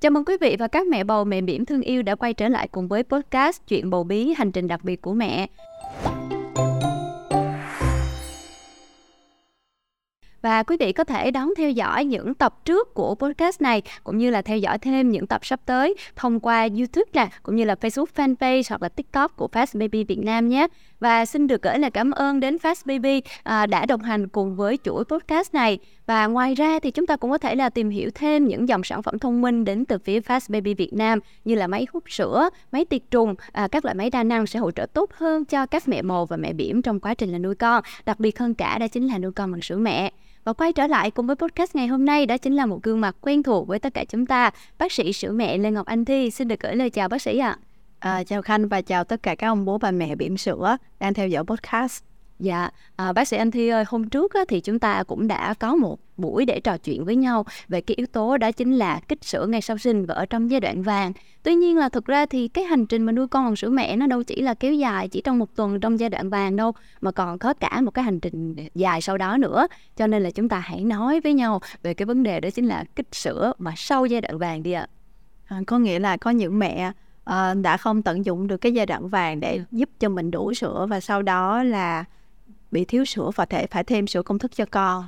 Chào mừng quý vị và các mẹ bầu mẹ bỉm thương yêu đã quay trở lại cùng với podcast Chuyện bầu bí hành trình đặc biệt của mẹ. Và quý vị có thể đón theo dõi những tập trước của podcast này cũng như là theo dõi thêm những tập sắp tới thông qua YouTube nè, cũng như là Facebook fanpage hoặc là TikTok của Fast Baby Việt Nam nhé. Và xin được gửi lời cảm ơn đến Fast Baby à, đã đồng hành cùng với chuỗi podcast này. Và ngoài ra thì chúng ta cũng có thể là tìm hiểu thêm những dòng sản phẩm thông minh đến từ phía Fast Baby Việt Nam như là máy hút sữa, máy tiệt trùng, à, các loại máy đa năng sẽ hỗ trợ tốt hơn cho các mẹ bầu và mẹ bỉm trong quá trình là nuôi con. Đặc biệt hơn cả đó chính là nuôi con bằng sữa mẹ. Và quay trở lại cùng với podcast ngày hôm nay đó chính là một gương mặt quen thuộc với tất cả chúng ta, bác sĩ sữa mẹ Lê Ngọc Anh Thi. Xin được gửi lời chào bác sĩ ạ. À. À, chào Khanh và chào tất cả các ông bố bà mẹ bỉm sữa đang theo dõi podcast. Dạ, à, bác sĩ Anh Thi ơi, hôm trước á, thì chúng ta cũng đã có một buổi để trò chuyện với nhau về cái yếu tố đó chính là kích sữa ngay sau sinh và ở trong giai đoạn vàng. Tuy nhiên là thực ra thì cái hành trình mà nuôi con bằng sữa mẹ nó đâu chỉ là kéo dài chỉ trong một tuần trong giai đoạn vàng đâu mà còn có cả một cái hành trình dài sau đó nữa. Cho nên là chúng ta hãy nói với nhau về cái vấn đề đó chính là kích sữa mà sau giai đoạn vàng đi ạ. À, có nghĩa là có những mẹ uh, đã không tận dụng được cái giai đoạn vàng để giúp cho mình đủ sữa và sau đó là bị thiếu sữa và thể phải thêm sữa công thức cho con.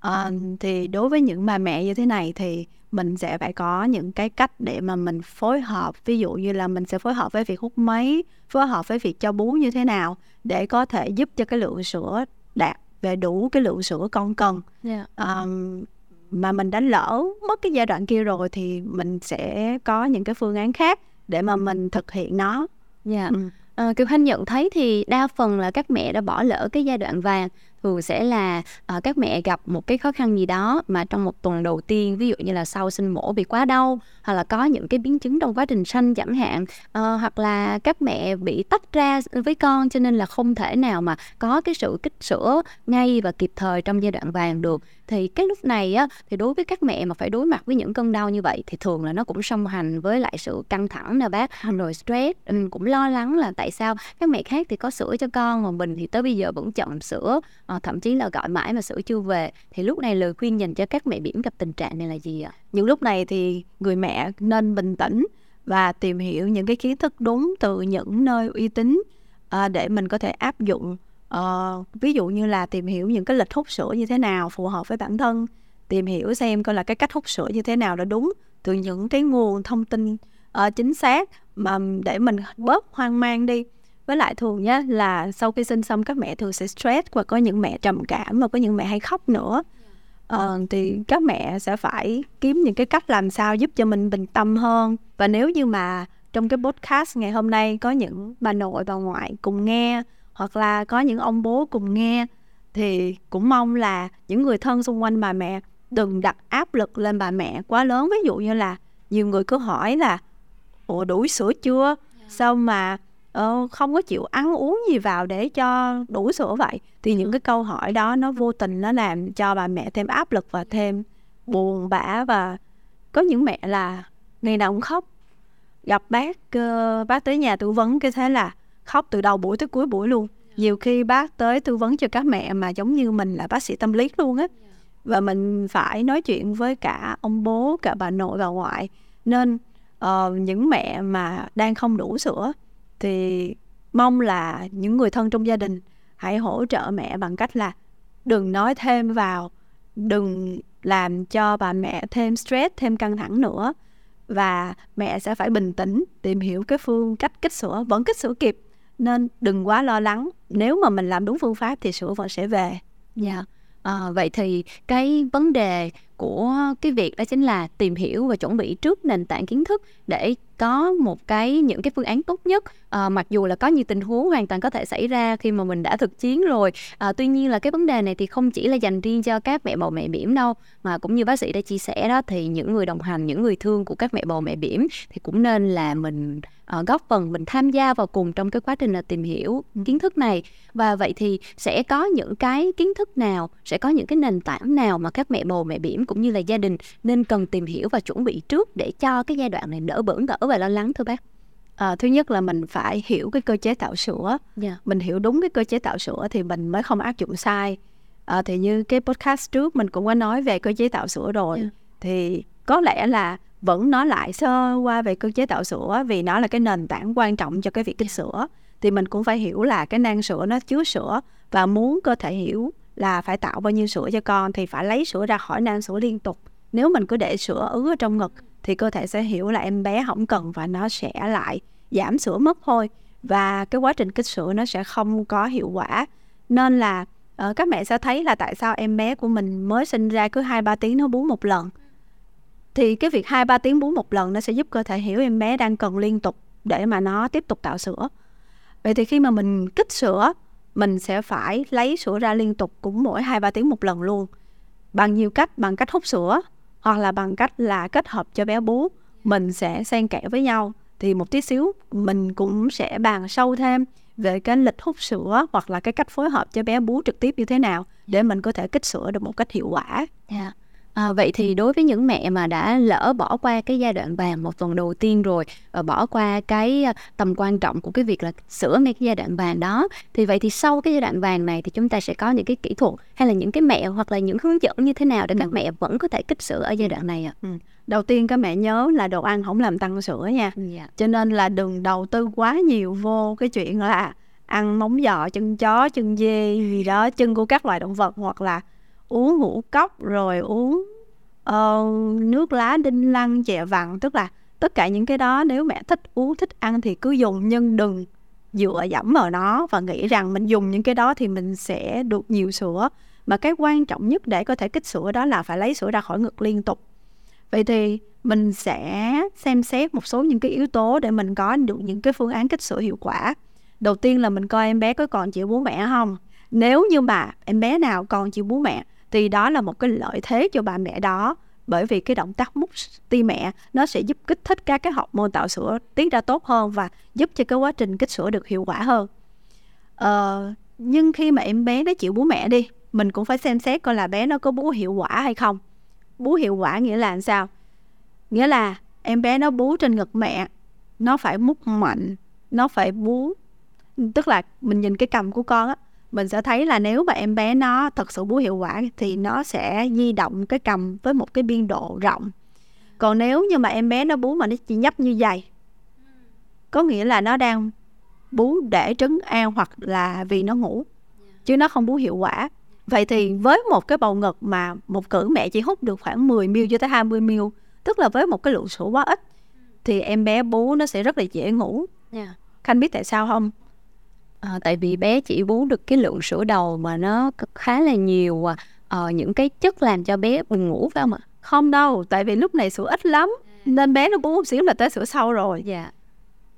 À, thì đối với những bà mẹ như thế này thì mình sẽ phải có những cái cách để mà mình phối hợp. Ví dụ như là mình sẽ phối hợp với việc hút máy phối hợp với việc cho bú như thế nào để có thể giúp cho cái lượng sữa đạt về đủ cái lượng sữa con cần. Yeah. um, mà mình đã lỡ mất cái giai đoạn kia rồi thì mình sẽ có những cái phương án khác để mà mình thực hiện nó dạ yeah. ừ. À, Kiều Khanh nhận thấy thì đa phần là các mẹ đã bỏ lỡ cái giai đoạn vàng thường sẽ là uh, các mẹ gặp một cái khó khăn gì đó mà trong một tuần đầu tiên ví dụ như là sau sinh mổ bị quá đau hoặc là có những cái biến chứng trong quá trình sanh chẳng hạn uh, hoặc là các mẹ bị tách ra với con cho nên là không thể nào mà có cái sự kích sữa ngay và kịp thời trong giai đoạn vàng được. Thì cái lúc này á thì đối với các mẹ mà phải đối mặt với những cơn đau như vậy thì thường là nó cũng song hành với lại sự căng thẳng nè bác rồi stress. Ừ, cũng lo lắng là tại sao các mẹ khác thì có sữa cho con mà mình thì tới bây giờ vẫn chậm sữa. Ờ, à, thậm chí là gọi mãi mà sữa chưa về. Thì lúc này lời khuyên dành cho các mẹ bỉm gặp tình trạng này là gì ạ? Những lúc này thì người mẹ nên bình tĩnh và tìm hiểu những cái kiến thức đúng từ những nơi uy tín à, để mình có thể áp dụng. Uh, ví dụ như là tìm hiểu những cái lịch hút sữa như thế nào phù hợp với bản thân tìm hiểu xem coi là cái cách hút sữa như thế nào là đúng từ những cái nguồn thông tin uh, chính xác mà để mình bớt hoang mang đi với lại thường nhá là sau khi sinh xong các mẹ thường sẽ stress và có những mẹ trầm cảm và có những mẹ hay khóc nữa. Ờ, thì các mẹ sẽ phải kiếm những cái cách làm sao giúp cho mình bình tâm hơn. Và nếu như mà trong cái podcast ngày hôm nay có những bà nội bà ngoại cùng nghe hoặc là có những ông bố cùng nghe thì cũng mong là những người thân xung quanh bà mẹ đừng đặt áp lực lên bà mẹ quá lớn. Ví dụ như là nhiều người cứ hỏi là ủa đủ sữa chưa? Sao mà uh, không có chịu ăn uống gì vào để cho đủ sữa vậy. Thì những cái câu hỏi đó nó vô tình nó làm cho bà mẹ thêm áp lực và thêm buồn bã và có những mẹ là ngày nào cũng khóc. Gặp bác uh, bác tới nhà tư vấn cái thế là khóc từ đầu buổi tới cuối buổi luôn. Nhiều khi bác tới tư vấn cho các mẹ mà giống như mình là bác sĩ tâm lý luôn á. Và mình phải nói chuyện với cả ông bố cả bà nội bà ngoại. Nên uh, những mẹ mà đang không đủ sữa thì mong là những người thân trong gia đình hãy hỗ trợ mẹ bằng cách là đừng nói thêm vào đừng làm cho bà mẹ thêm stress thêm căng thẳng nữa. Và mẹ sẽ phải bình tĩnh tìm hiểu cái phương cách kích sữa vẫn kích sữa kịp. Nên đừng quá lo lắng nếu mà mình làm đúng phương pháp thì sữa vẫn sẽ về. Dạ. Yeah. À, vậy thì cái vấn đề của cái việc đó chính là tìm hiểu và chuẩn bị trước nền tảng kiến thức để có một cái những cái phương án tốt nhất à, mặc dù là có nhiều tình huống hoàn toàn có thể xảy ra khi mà mình đã thực chiến rồi. À, tuy nhiên là cái vấn đề này thì không chỉ là dành riêng cho các mẹ bầu mẹ bỉm đâu mà cũng như bác sĩ đã chia sẻ đó thì những người đồng hành những người thương của các mẹ bầu mẹ bỉm thì cũng nên là mình uh, góp phần mình tham gia vào cùng trong cái quá trình là tìm hiểu kiến thức này. Và vậy thì sẽ có những cái kiến thức nào sẽ có những cái nền tảng nào mà các mẹ bầu mẹ bỉm cũng như là gia đình nên cần tìm hiểu và chuẩn bị trước để cho cái giai đoạn này đỡ bỡn đỡ và lo lắng thưa bác? À, thứ nhất là mình phải hiểu cái cơ chế tạo sữa yeah. Dạ. mình hiểu đúng cái cơ chế tạo sữa thì mình mới không áp dụng sai à, thì như cái podcast trước mình cũng có nói về cơ chế tạo sữa rồi yeah. Dạ. thì có lẽ là vẫn nói lại sơ qua về cơ chế tạo sữa vì nó là cái nền tảng quan trọng cho cái việc kích sữa thì mình cũng phải hiểu là cái nang sữa nó chứa sữa và muốn cơ thể hiểu là phải tạo bao nhiêu sữa cho con thì phải lấy sữa ra khỏi nang sữa liên tục nếu mình cứ để sữa ứ ở trong ngực thì cơ thể sẽ hiểu là em bé không cần và nó sẽ lại giảm sữa mất thôi. Và cái quá trình kích sữa nó sẽ không có hiệu quả. Nên là uh, các mẹ sẽ thấy là tại sao em bé của mình mới sinh ra cứ hai ba tiếng nó bú một lần. Thì cái việc hai ba tiếng bú một lần nó sẽ giúp cơ thể hiểu em bé đang cần liên tục để mà nó tiếp tục tạo sữa. Vậy thì khi mà mình kích sữa mình sẽ phải lấy sữa ra liên tục cũng mỗi hai ba tiếng một lần luôn. Bằng nhiều cách bằng cách hút sữa hoặc là bằng cách là kết hợp cho bé bú, mình sẽ xen kẽ với nhau thì một tí xíu, mình cũng sẽ bàn sâu thêm về cái lịch hút sữa hoặc là cái cách phối hợp cho bé bú trực tiếp như thế nào để mình có thể kích sữa được một cách hiệu quả. Yeah. À, vậy thì đối với những mẹ mà đã lỡ bỏ qua cái giai đoạn vàng một tuần đầu tiên rồi và bỏ qua cái à, tầm quan trọng của cái việc là sửa ngay cái giai đoạn vàng đó thì vậy thì sau cái giai đoạn vàng này thì chúng ta sẽ có những cái kỹ thuật hay là những cái mẹ hoặc là những hướng dẫn như thế nào để các mẹ vẫn có thể kích sữa ở giai đoạn này ạ? À? Ừ. Đầu tiên các mẹ nhớ là đồ ăn không làm tăng sữa nha. Yeah. Dạ. Cho nên là đừng đầu tư quá nhiều vô cái chuyện là ăn móng giò, chân chó, chân dê gì đó, chân của các loài động vật hoặc là uống ngũ cốc rồi uống uh, nước lá đinh lăng chè vàng tức là tất cả những cái đó nếu mẹ thích uống thích ăn thì cứ dùng nhưng đừng dựa dẫm vào nó và nghĩ rằng mình dùng những cái đó thì mình sẽ được nhiều sữa. Mà cái quan trọng nhất để có thể kích sữa đó là phải lấy sữa ra khỏi ngực liên tục. Vậy thì mình sẽ xem xét một số những cái yếu tố để mình có được những cái phương án kích sữa hiệu quả. Đầu tiên là mình coi em bé có còn chịu bú mẹ không? Nếu như mà em bé nào còn chịu bú mẹ thì đó là một cái lợi thế cho bà mẹ đó bởi vì cái động tác mút ti mẹ nó sẽ giúp kích thích các cái học môn tạo sữa tiết ra tốt hơn và giúp cho cái quá trình kích sữa được hiệu quả hơn. Ờ, nhưng khi mà em bé nó chịu bú mẹ đi mình cũng phải xem xét coi là bé nó có bú hiệu quả hay không. Bú hiệu quả nghĩa là làm sao? Nghĩa là em bé nó bú trên ngực mẹ nó phải mút mạnh nó phải bú tức là mình nhìn cái cầm của con á mình sẽ thấy là nếu mà em bé nó thật sự bú hiệu quả thì nó sẽ di động cái cầm với một cái biên độ rộng. Còn nếu như mà em bé nó bú mà nó chỉ nhấp như vậy có nghĩa là nó đang bú để trấn an hoặc là vì nó ngủ chứ nó không bú hiệu quả. Vậy thì với một cái bầu ngực mà một cử mẹ chỉ hút được khoảng 10 ml cho tới 20 ml tức là với một cái lượng sữa quá ít thì em bé bú nó sẽ rất là dễ ngủ. Yeah. khanh biết tại sao không À, tại vì bé chỉ bú được cái lượng sữa đầu mà nó khá là nhiều à, à, những cái chất làm cho bé buồn ngủ phải không ạ? Không đâu, tại vì lúc này sữa ít lắm nên bé nó bú một xíu là tới sữa sau rồi. Dạ.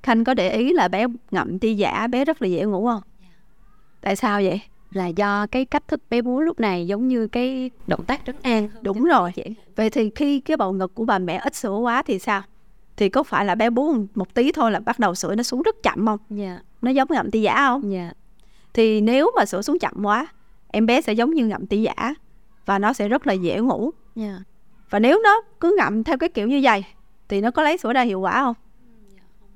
Khanh có để ý là bé ngậm ti giả bé rất là dễ ngủ không? Dạ. Tại sao vậy? Là do cái cách thức bé bú lúc này giống như cái động tác trấn an. Đúng rồi. Vậy thì khi cái bầu ngực của bà mẹ ít sữa quá thì sao? Thì có phải là bé bú một tí thôi là bắt đầu sữa nó xuống rất chậm không? Dạ. Nó giống ngậm ti giả không? Dạ. Thì nếu mà sữa xuống chậm quá, em bé sẽ giống như ngậm ti giả và nó sẽ rất là dễ ngủ. Dạ. Và nếu nó cứ ngậm theo cái kiểu như vậy thì nó có lấy sữa ra hiệu quả không? Không.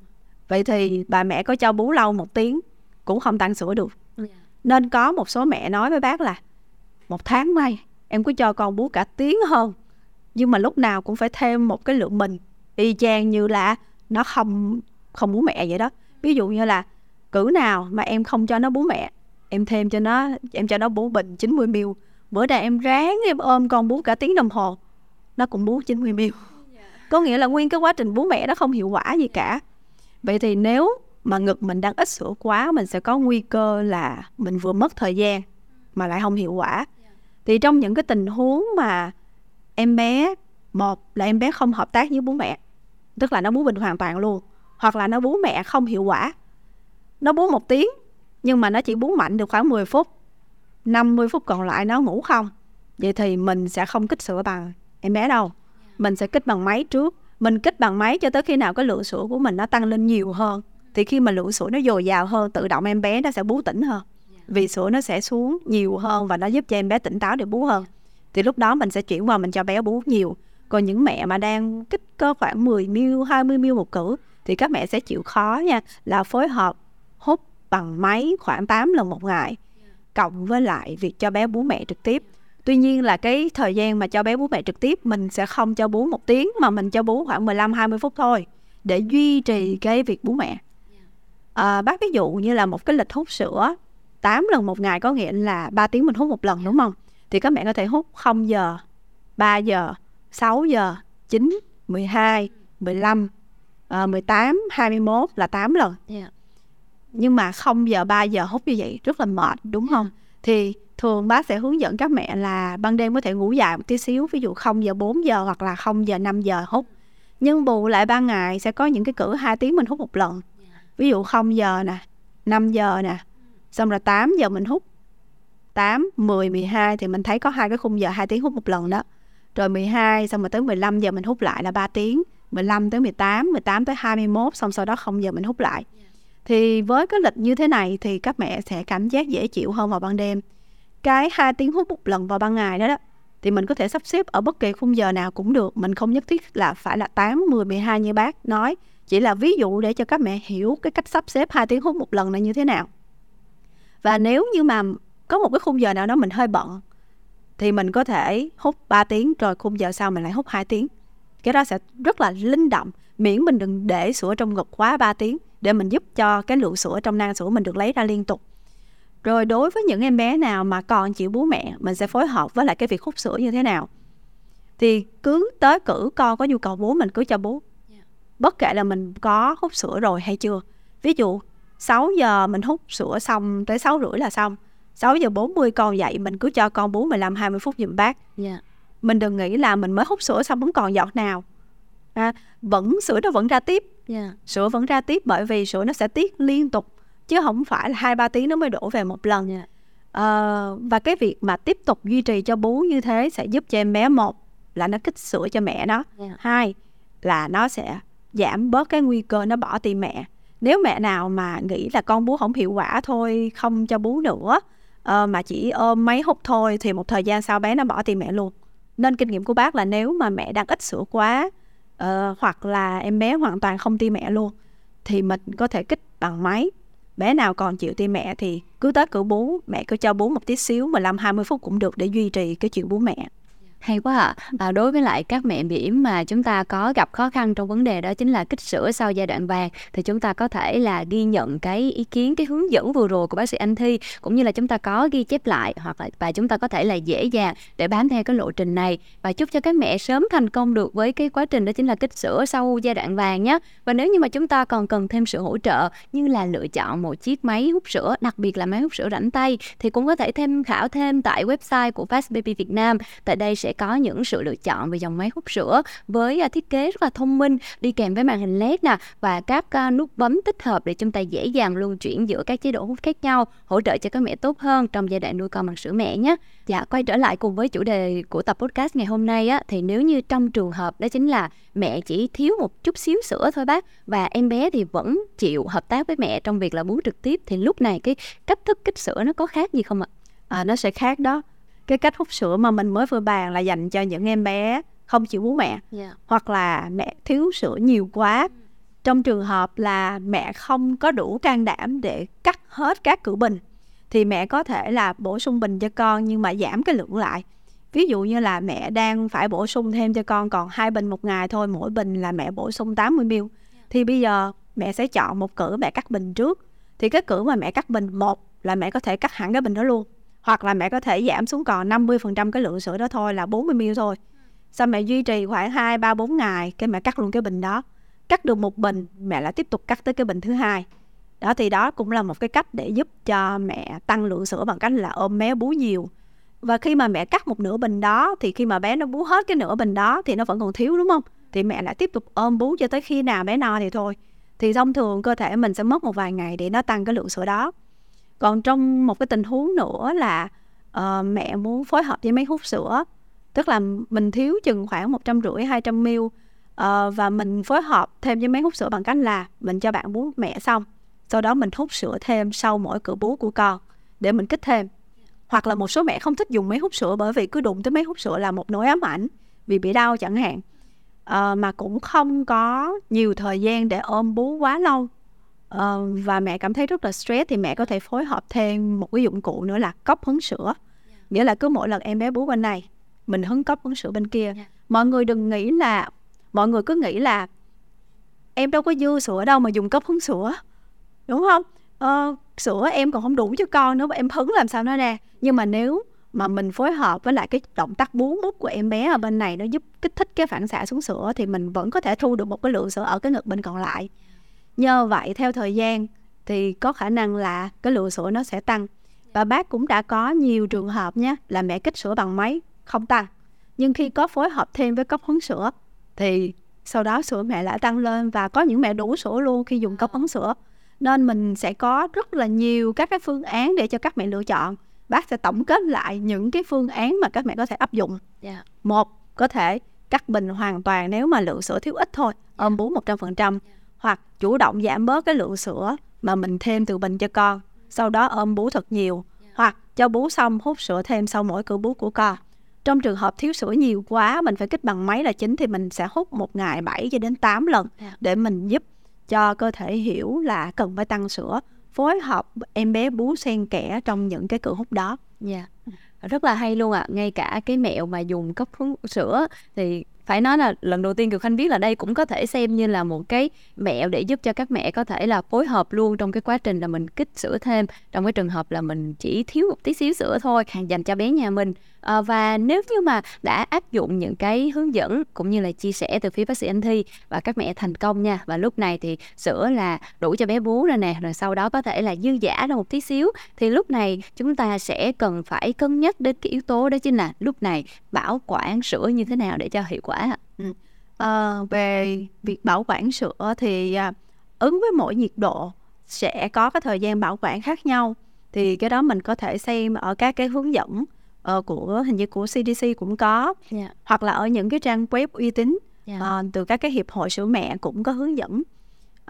Vậy thì bà mẹ có cho bú lâu một tiếng cũng không tăng sữa được. Yeah. Nên có một số mẹ nói với bác là một tháng nay em cứ cho con bú cả tiếng hơn nhưng mà lúc nào cũng phải thêm một cái lượng bình y chang như là nó không không bú mẹ vậy đó. Ví dụ như là, cử nào mà em không cho nó bú mẹ, em thêm cho nó, em cho nó bú bình 90 ml bữa nay em ráng em ôm con bú cả tiếng đồng hồ, nó cũng bú 90 ml có nghĩa là nguyên cái quá trình bú mẹ nó không hiệu quả gì cả. Vậy thì nếu mà ngực mình đang ít sữa quá, mình sẽ có nguy cơ là mình vừa mất thời gian mà lại không hiệu quả. Thì trong những cái tình huống mà em bé một là em bé không hợp tác với bố mẹ tức là nó bú bình hoàn toàn luôn. Hoặc là nó bú mẹ không hiệu quả. Nó bú một tiếng, nhưng mà nó chỉ bú mạnh được khoảng 10 phút. 50 phút còn lại nó ngủ không. Vậy thì mình sẽ không kích sữa bằng em bé đâu. Mình sẽ kích bằng máy trước. Mình kích bằng máy cho tới khi nào cái lượng sữa của mình nó tăng lên nhiều hơn. Thì khi mà lượng sữa nó dồi dào hơn, tự động em bé nó sẽ bú tỉnh hơn. Vì sữa nó sẽ xuống nhiều hơn và nó giúp cho em bé tỉnh táo để bú hơn. Thì lúc đó mình sẽ chuyển qua mình cho bé bú nhiều còn những mẹ mà đang kích cỡ khoảng 10 ml 20 ml một cử thì các mẹ sẽ chịu khó nha là phối hợp hút bằng máy khoảng 8 lần một ngày cộng với lại việc cho bé bú mẹ trực tiếp. Tuy nhiên là cái thời gian mà cho bé bú mẹ trực tiếp mình sẽ không cho bú một tiếng mà mình cho bú khoảng 15 20 phút thôi để duy trì cái việc bú mẹ. À, bác ví dụ như là một cái lịch hút sữa 8 lần một ngày có nghĩa là 3 tiếng mình hút một lần đúng không? Thì các mẹ có thể hút 0 giờ 3 giờ 6 giờ 9 12 15 uh, 18 21 là 8 lần. Yeah. nhưng mà 0 giờ 3 giờ hút như vậy rất là mệt đúng không? Thì thường bác sẽ hướng dẫn các mẹ là ban đêm có thể ngủ dài một tí xíu ví dụ 0 giờ 4 giờ hoặc là 0 giờ 5 giờ hút. Nhưng bù lại ban ngày sẽ có những cái cử 2 tiếng mình hút một lần. Ví dụ 0 giờ nè 5 giờ nè xong rồi 8 giờ mình hút 8, 10, 12 thì mình thấy có hai cái khung giờ 2 tiếng hút một lần đó rồi 12 xong rồi tới 15 giờ mình hút lại là 3 tiếng. 15 tới 18 18 tới 21 xong sau đó không giờ mình hút lại. Thì với cái lịch như thế này thì các mẹ sẽ cảm giác dễ chịu hơn vào ban đêm. Cái hai tiếng hút một lần vào ban ngày đó đó thì mình có thể sắp xếp ở bất kỳ khung giờ nào cũng được. Mình không nhất thiết là phải là 8, 10, 12 như bác nói. Chỉ là ví dụ để cho các mẹ hiểu cái cách sắp xếp hai tiếng hút một lần này như thế nào. Và nếu như mà có một cái khung giờ nào đó mình hơi bận thì mình có thể hút 3 tiếng rồi khung giờ sau mình lại hút 2 tiếng. Cái đó sẽ rất là linh động miễn mình đừng để sữa trong ngực quá 3 tiếng để mình giúp cho cái lượng sữa trong nang sữa mình được lấy ra liên tục. Rồi đối với những em bé nào mà còn chịu bú mẹ mình sẽ phối hợp với lại cái việc hút sữa như thế nào. Thì cứ tới cử con có nhu cầu bú mình cứ cho bú. Bất kể là mình có hút sữa rồi hay chưa. Ví dụ 6 giờ mình hút sữa xong tới 6 rưỡi là xong 6 giờ 40 con dậy mình cứ cho con bú 15 20 phút giùm bác. Yeah. Mình đừng nghĩ là mình mới hút sữa xong vẫn còn giọt nào. À, vẫn sữa nó vẫn ra tiếp. Yeah. Sữa vẫn ra tiếp bởi vì sữa nó sẽ tiết liên tục chứ không phải là hai ba tiếng nó mới đổ về một lần. Yeah. À, và cái việc mà tiếp tục duy trì cho bú như thế sẽ giúp cho em bé một là nó kích sữa cho mẹ nó. Yeah. Hai là nó sẽ giảm bớt cái nguy cơ nó bỏ tim mẹ. Nếu mẹ nào mà nghĩ là con bú không hiệu quả thôi, không cho bú nữa uh, mà chỉ ôm mấy hút thôi thì một thời gian sau bé nó bỏ tiền mẹ luôn. Nên kinh nghiệm của bác là nếu mà mẹ đang ít sữa quá uh, hoặc là em bé hoàn toàn không tiêm mẹ luôn thì mình có thể kích bằng máy. Bé nào còn chịu tiêm mẹ thì cứ tới cửa bú mẹ cứ cho bú một tí xíu 15 20 phút cũng được để duy trì cái chuyện bú mẹ hay quá ạ à. à, đối với lại các mẹ bỉm mà chúng ta có gặp khó khăn trong vấn đề đó chính là kích sữa sau giai đoạn vàng thì chúng ta có thể là ghi nhận cái ý kiến cái hướng dẫn vừa rồi của bác sĩ anh thi cũng như là chúng ta có ghi chép lại hoặc là và chúng ta có thể là dễ dàng để bám theo cái lộ trình này. Và chúc cho các mẹ sớm thành công được với cái quá trình đó chính là kích sữa sau giai đoạn vàng nhé và nếu như mà chúng ta còn cần thêm sự hỗ trợ như là lựa chọn một chiếc máy hút sữa đặc biệt là máy hút sữa rảnh tay thì cũng có thể thêm khảo thêm tại website của Fast Baby Việt Nam. Tại đây sẽ có những sự lựa chọn về dòng máy hút sữa với à, thiết kế rất là thông minh đi kèm với màn hình led nè và các à, nút bấm tích hợp để chúng ta dễ dàng luân chuyển giữa các chế độ hút khác nhau hỗ trợ cho các mẹ tốt hơn trong giai đoạn nuôi con bằng sữa mẹ nhé. Dạ quay trở lại cùng với chủ đề của tập podcast ngày hôm nay á thì nếu như trong trường hợp đó chính là mẹ chỉ thiếu một chút xíu sữa thôi bác và em bé thì vẫn chịu hợp tác với mẹ trong việc là bú trực tiếp thì lúc này cái cách thức kích sữa nó có khác gì không ạ? À, nó sẽ khác đó cái cách hút sữa mà mình mới vừa bàn là dành cho những em bé không chịu bú mẹ. Yeah. hoặc là mẹ thiếu sữa nhiều quá. Trong trường hợp là mẹ không có đủ can đảm để cắt hết các cử bình thì mẹ có thể là bổ sung bình cho con nhưng mà giảm cái lượng lại. Ví dụ như là mẹ đang phải bổ sung thêm cho con còn hai bình một ngày thôi mỗi bình là mẹ bổ sung 80 ml thì bây giờ mẹ sẽ chọn một cử mẹ cắt bình trước. Thì cái cử mà mẹ cắt bình một là mẹ có thể cắt hẳn cái bình đó luôn hoặc là mẹ có thể giảm xuống còn 50% cái lượng sữa đó thôi là 40 ml thôi. Sau mẹ duy trì khoảng 2, 3, 4 ngày cái mẹ cắt luôn cái bình đó. Cắt được một bình mẹ lại tiếp tục cắt tới cái bình thứ hai. Đó thì đó cũng là một cái cách để giúp cho mẹ tăng lượng sữa bằng cách là ôm bé bú nhiều. Và khi mà mẹ cắt một nửa bình đó thì khi mà bé nó bú hết cái nửa bình đó thì nó vẫn còn thiếu đúng không? Thì mẹ lại tiếp tục ôm bú cho tới khi nào bé no thì thôi. Thì thông thường cơ thể mình sẽ mất một vài ngày để nó tăng cái lượng sữa đó còn trong một cái tình huống nữa là uh, mẹ muốn phối hợp với máy hút sữa. Tức là mình thiếu chừng khoảng một trăm rưỡi hai trăm ml ờ, và mình phối hợp thêm với máy hút sữa bằng cách là mình cho bạn bú mẹ xong. Sau đó mình hút sữa thêm sau mỗi cử bú của con để mình kích thêm. Hoặc là một số mẹ không thích dùng máy hút sữa bởi vì cứ đụng tới máy hút sữa là một nỗi ám ảnh vì bị đau chẳng hạn. Uh, mà cũng không có nhiều thời gian để ôm bú quá lâu uh, và mẹ cảm thấy rất là stress thì mẹ có thể phối hợp thêm một cái dụng cụ nữa là cốc hứng sữa. Nghĩa là cứ mỗi lần em bé bú bên này mình hứng cốc hứng sữa bên kia. Yeah. mọi người đừng nghĩ là mọi người cứ nghĩ là em đâu có dư sữa đâu mà dùng cốc hứng sữa đúng không? Ờ, sữa em còn không đủ cho con nữa và em hứng làm sao nó ra nhưng mà nếu mà mình phối hợp với lại cái động tác bú mút của em bé ở bên này nó giúp kích thích cái phản xạ xuống sữa thì mình vẫn có thể thu được một cái lượng sữa ở cái ngực bên còn lại nhờ vậy theo thời gian thì có khả năng là cái lượng sữa nó sẽ tăng. Và bác cũng đã có nhiều trường hợp nhé là mẹ kích sữa bằng máy không tăng. Nhưng khi có phối hợp thêm với cốc hứng sữa thì sau đó sữa mẹ lại tăng lên và có những mẹ đủ sữa luôn khi dùng cốc hứng sữa. Nên mình sẽ có rất là nhiều các cái phương án để cho các mẹ lựa chọn. Bác sẽ tổng kết lại những cái phương án mà các mẹ có thể áp dụng. Yeah. Dạ. một có thể cắt bình hoàn toàn nếu mà lượng sữa thiếu ít thôi ôm bú một trăm phần trăm hoặc chủ động giảm bớt cái lượng sữa mà mình thêm từ bình cho con sau đó ôm bú thật nhiều yeah. hoặc cho bú xong hút sữa thêm sau mỗi cử bú của con trong trường hợp thiếu sữa nhiều quá mình phải kích bằng máy là chính thì mình sẽ hút một ngày 7 cho đến 8 lần yeah. để mình giúp cho cơ thể hiểu là cần phải tăng sữa phối hợp em bé bú xen kẽ trong những cái cử hút đó. Dạ. Yeah. Rất là hay luôn ạ. À. Ngay cả cái mẹo mà dùng cốc sữa thì phải nói là lần đầu tiên Kiều Khanh biết là đây cũng có thể xem như là một cái mẹo để giúp cho các mẹ có thể là phối hợp luôn trong cái quá trình là mình kích sữa thêm. Trong cái trường hợp là mình chỉ thiếu một tí xíu sữa thôi, dành cho bé nhà mình à, và nếu như mà đã áp dụng những cái hướng dẫn cũng như là chia sẻ từ phía bác sĩ anh Thi và các mẹ thành công nha và lúc này thì sữa là đủ cho bé bú rồi nè rồi sau đó có thể là dư giả ra một tí xíu thì lúc này chúng ta sẽ cần phải cân nhắc đến cái yếu tố đó chính là lúc này bảo quản sữa như thế nào để cho hiệu quả Ừ. À, về việc bảo quản sữa thì à, ứng với mỗi nhiệt độ sẽ có cái thời gian bảo quản khác nhau thì cái đó mình có thể xem ở các cái hướng dẫn uh, của hình như của CDC cũng có yeah. Dạ. hoặc là ở những cái trang web uy tín yeah. Dạ. uh, từ các cái hiệp hội sữa mẹ cũng có hướng dẫn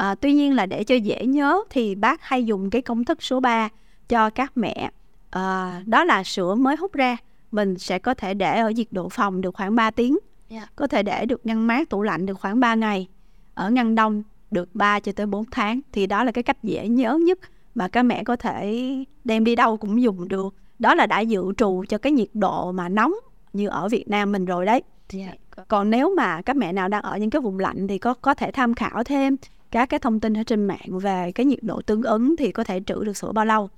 uh, tuy nhiên là để cho dễ nhớ thì bác hay dùng cái công thức số 3 cho các mẹ uh, đó là sữa mới hút ra mình sẽ có thể để ở nhiệt độ phòng được khoảng 3 tiếng yeah. Dạ. có thể để được ngăn mát tủ lạnh được khoảng 3 ngày ở ngăn đông được 3 cho tới 4 tháng thì đó là cái cách dễ nhớ nhất mà các mẹ có thể đem đi đâu cũng dùng được đó là đã dự trù cho cái nhiệt độ mà nóng như ở Việt Nam mình rồi đấy yeah. Dạ. còn nếu mà các mẹ nào đang ở những cái vùng lạnh thì có có thể tham khảo thêm các cái thông tin ở trên mạng về cái nhiệt độ tương ứng thì có thể trữ được sữa bao lâu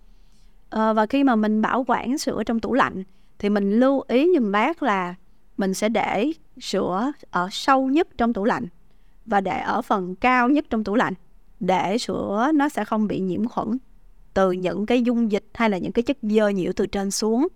à, và khi mà mình bảo quản sữa trong tủ lạnh thì mình lưu ý giùm bác là mình sẽ để sữa ở sâu nhất trong tủ lạnh và để ở phần cao nhất trong tủ lạnh để sữa nó sẽ không bị nhiễm khuẩn từ những cái dung dịch hay là những cái chất dơ nhiễu từ trên xuống.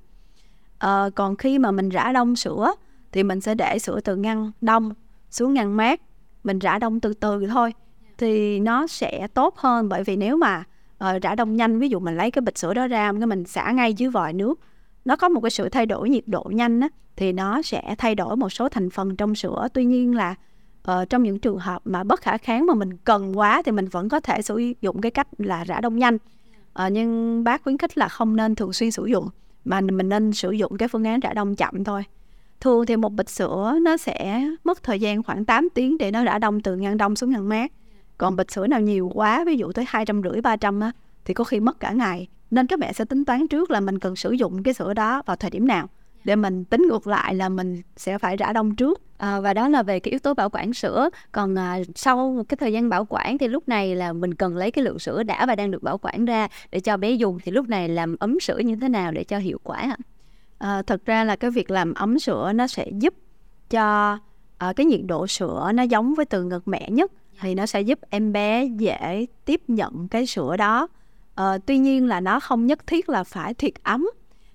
À, còn khi mà mình rã đông sữa thì mình sẽ để sữa từ ngăn đông xuống ngăn mát. Mình rã đông từ từ thôi thì nó sẽ tốt hơn. Bởi vì nếu mà uh, rã đông nhanh ví dụ mình lấy cái bịch sữa đó ra cái mình xả ngay dưới vòi nước nó có một cái sự thay đổi nhiệt độ nhanh á, thì nó sẽ thay đổi một số thành phần trong sữa. Tuy nhiên là uh, trong những trường hợp mà bất khả kháng mà mình cần quá thì mình vẫn có thể sử dụng cái cách là rã đông nhanh à, nhưng bác khuyến khích là không nên thường xuyên sử dụng mà mình nên sử dụng cái phương án rã đông chậm thôi. Thường thì một bịch sữa nó sẽ mất thời gian khoảng 8 tiếng để nó rã đông từ ngăn đông xuống ngăn mát. Còn bịch sữa nào nhiều quá ví dụ tới hai trăm rưỡi ba trăm á thì có khi mất cả ngày. Nên các mẹ sẽ tính toán trước là mình cần sử dụng cái sữa đó vào thời điểm nào để mình tính ngược lại là mình sẽ phải rã đông trước. À, và đó là về cái yếu tố bảo quản sữa. Còn à, sau một cái thời gian bảo quản thì lúc này là mình cần lấy cái lượng sữa đã và đang được bảo quản ra để cho bé dùng. Thì lúc này làm ấm sữa như thế nào để cho hiệu quả ạ? À, thật ra là cái việc làm ấm sữa nó sẽ giúp cho à, cái nhiệt độ sữa nó giống với từ ngực mẹ nhất. Thì nó sẽ giúp em bé dễ tiếp nhận cái sữa đó. À, tuy nhiên là nó không nhất thiết là phải thiệt ấm.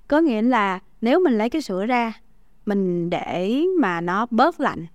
Có nghĩa là nếu mình lấy cái sữa ra mình để mà nó bớt lạnh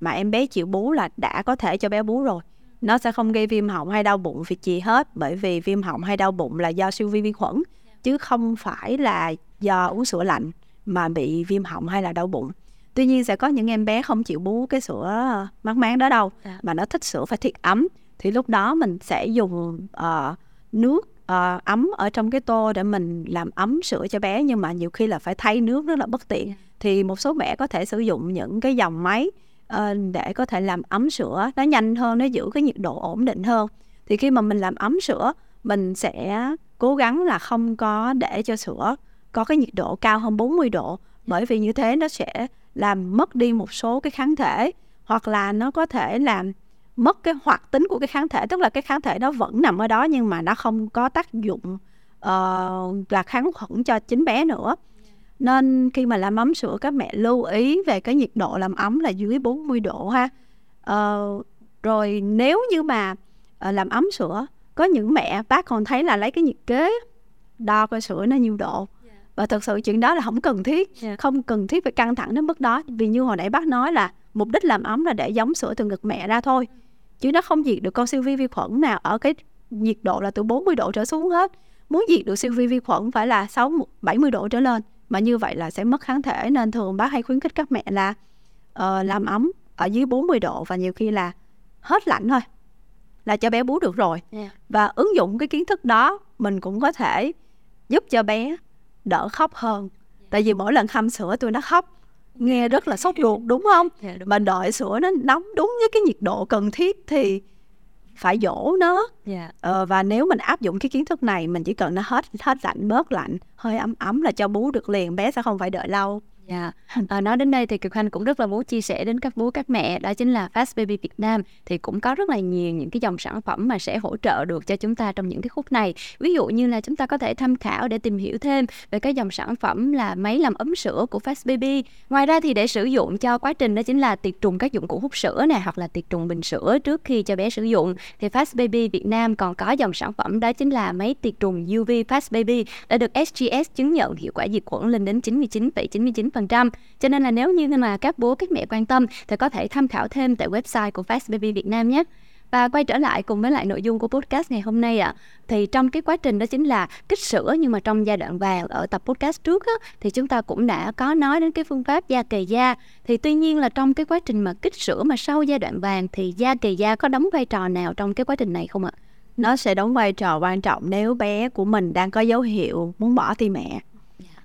mà em bé chịu bú là đã có thể cho bé bú rồi nó sẽ không gây viêm họng hay đau bụng việc gì hết bởi vì viêm họng hay đau bụng là do siêu vi vi khuẩn chứ không phải là do uống sữa lạnh mà bị viêm họng hay là đau bụng tuy nhiên sẽ có những em bé không chịu bú cái sữa mát mát đó đâu dạ. mà nó thích sữa phải thiệt ấm thì lúc đó mình sẽ dùng uh, nước uh, ấm ở trong cái tô để mình làm ấm sữa cho bé. Nhưng mà nhiều khi là phải thay nước rất là bất tiện. Dạ. thì một số mẹ có thể sử dụng những cái dòng máy uh, để có thể làm ấm sữa. Nó nhanh hơn nó giữ cái nhiệt độ ổn định hơn. Thì khi mà mình làm ấm sữa mình sẽ cố gắng là không có để cho sữa có cái nhiệt độ cao hơn 40 độ. Bởi vì như thế nó sẽ làm mất đi một số cái kháng thể. Hoặc là nó có thể làm mất cái hoạt tính của cái kháng thể tức là cái kháng thể đó vẫn nằm ở đó nhưng mà nó không có tác dụng uh, là kháng khuẩn cho chính bé nữa. Nên khi mà làm ấm sữa các mẹ lưu ý về cái nhiệt độ làm ấm là dưới 40 độ ha. Uh, rồi nếu như mà uh, làm ấm sữa có những mẹ bác còn thấy là lấy cái nhiệt kế đo coi sữa nó nhiêu độ. Và thực sự chuyện đó là không cần thiết yeah. không cần thiết phải căng thẳng đến mức đó. Vì như hồi nãy bác nói là mục đích làm ấm là để giống sữa từ ngực mẹ ra thôi. Chứ nó không diệt được con siêu vi vi khuẩn nào ở cái nhiệt độ là từ 40 độ trở xuống hết. Muốn diệt được siêu vi vi khuẩn phải là 6 70 độ trở lên mà như vậy là sẽ mất kháng thể nên thường bác hay khuyến khích các mẹ là uh, làm ấm ở dưới 40 độ và nhiều khi là hết lạnh thôi là cho bé bú được rồi. Yeah. và ứng dụng cái kiến thức đó mình cũng có thể giúp cho bé đỡ khóc hơn. Tại vì mỗi lần hâm sữa tôi nó khóc nghe rất là sốt ruột đúng không yeah, đúng. mà đợi sữa nó nóng đúng với cái nhiệt độ cần thiết thì phải dỗ nó yeah. ờ, và nếu mình áp dụng cái kiến thức này mình chỉ cần nó hết hết lạnh bớt lạnh hơi ấm ấm là cho bú được liền bé sẽ không phải đợi lâu Dạ, à, nói đến đây thì Kiều Khanh cũng rất là muốn chia sẻ đến các bố các mẹ đó chính là Fast Baby Việt Nam thì cũng có rất là nhiều những cái dòng sản phẩm mà sẽ hỗ trợ được cho chúng ta trong những cái khúc này. Ví dụ như là chúng ta có thể tham khảo để tìm hiểu thêm về cái dòng sản phẩm là máy làm ấm sữa của Fast Baby. Ngoài ra thì để sử dụng cho quá trình đó chính là tiệt trùng các dụng cụ hút sữa này hoặc là tiệt trùng bình sữa trước khi cho bé sử dụng thì Fast Baby Việt Nam còn có dòng sản phẩm đó chính là máy tiệt trùng UV Fast Baby đã được SGS chứng nhận hiệu quả diệt khuẩn lên đến 99,99% 100%. Cho nên là nếu như mà các bố các mẹ quan tâm thì có thể tham khảo thêm tại website của Fast Baby Việt Nam nhé. Và quay trở lại cùng với lại nội dung của podcast ngày hôm nay ạ. À, thì trong cái quá trình đó chính là kích sữa nhưng mà trong giai đoạn vàng ở tập podcast trước á, thì chúng ta cũng đã có nói đến cái phương pháp da kề da. Thì tuy nhiên là trong cái quá trình mà kích sữa mà sau giai đoạn vàng thì da kề da có đóng vai trò nào trong cái quá trình này không ạ? Nó sẽ đóng vai trò quan trọng nếu bé của mình đang có dấu hiệu muốn bỏ ti mẹ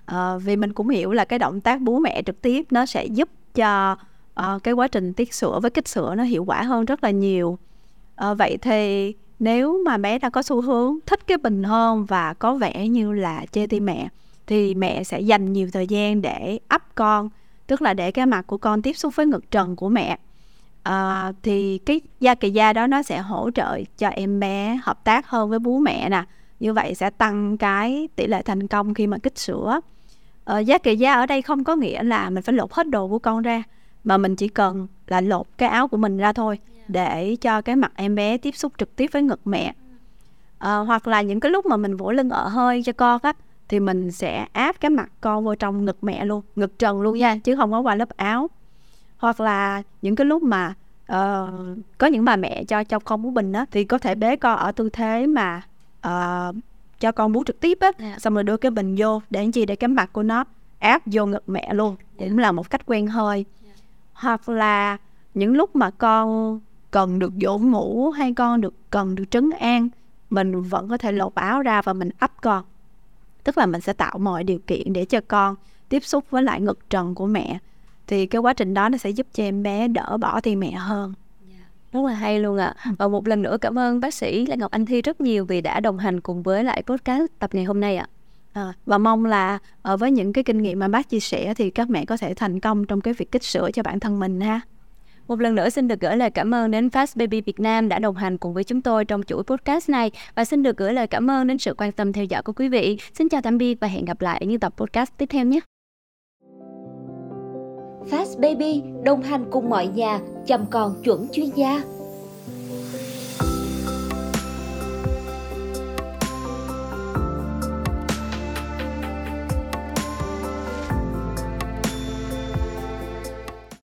à, vì mình cũng hiểu là cái động tác bú mẹ trực tiếp nó sẽ giúp cho uh, cái quá trình tiết sữa với kích sữa nó hiệu quả hơn rất là nhiều. À, vậy thì nếu mà bé đã có xu hướng thích cái bình hơn và có vẻ như là chê ti mẹ thì mẹ sẽ dành nhiều thời gian để ấp con tức là để cái mặt của con tiếp xúc với ngực trần của mẹ. À, thì cái da kỳ da đó nó sẽ hỗ trợ cho em bé hợp tác hơn với bú mẹ nè. Như vậy sẽ tăng cái tỷ lệ thành công khi mà kích sữa ờ, giá kệ da ở đây không có nghĩa là mình phải lột hết đồ của con ra mà mình chỉ cần là lột cái áo của mình ra thôi để cho cái mặt em bé tiếp xúc trực tiếp với ngực mẹ. À, hoặc là những cái lúc mà mình vỗ lưng ở hơi cho con á thì mình sẽ áp cái mặt con vô trong ngực mẹ luôn ngực trần luôn nha chứ không có qua lớp áo. Hoặc là những cái lúc mà uh, có những bà mẹ cho cho con bú bình á thì có thể bế con ở tư thế mà uh, cho con bú trực tiếp á yeah. Dạ. xong rồi đưa cái bình vô để làm chi để cái mặt của nó áp vô ngực mẹ luôn yeah. Dạ. cũng là một cách quen hơi yeah. Dạ. hoặc là những lúc mà con cần được dỗ ngủ hay con được cần được trấn an mình vẫn có thể lột áo ra và mình ấp con tức là mình sẽ tạo mọi điều kiện để cho con tiếp xúc với lại ngực trần của mẹ thì cái quá trình đó nó sẽ giúp cho em bé đỡ bỏ thì mẹ hơn rất là hay luôn ạ à. và một lần nữa cảm ơn bác sĩ Lê Ngọc Anh Thi rất nhiều vì đã đồng hành cùng với lại podcast tập ngày hôm nay ạ à, và mong là ở với những cái kinh nghiệm mà bác chia sẻ thì các mẹ có thể thành công trong cái việc kích sữa cho bản thân mình ha một lần nữa xin được gửi lời cảm ơn đến Fast Baby Việt Nam đã đồng hành cùng với chúng tôi trong chuỗi podcast này và xin được gửi lời cảm ơn đến sự quan tâm theo dõi của quý vị. Xin chào tạm biệt và hẹn gặp lại ở những tập podcast tiếp theo nhé. Fast Baby đồng hành cùng mọi nhà chăm con chuẩn chuyên gia.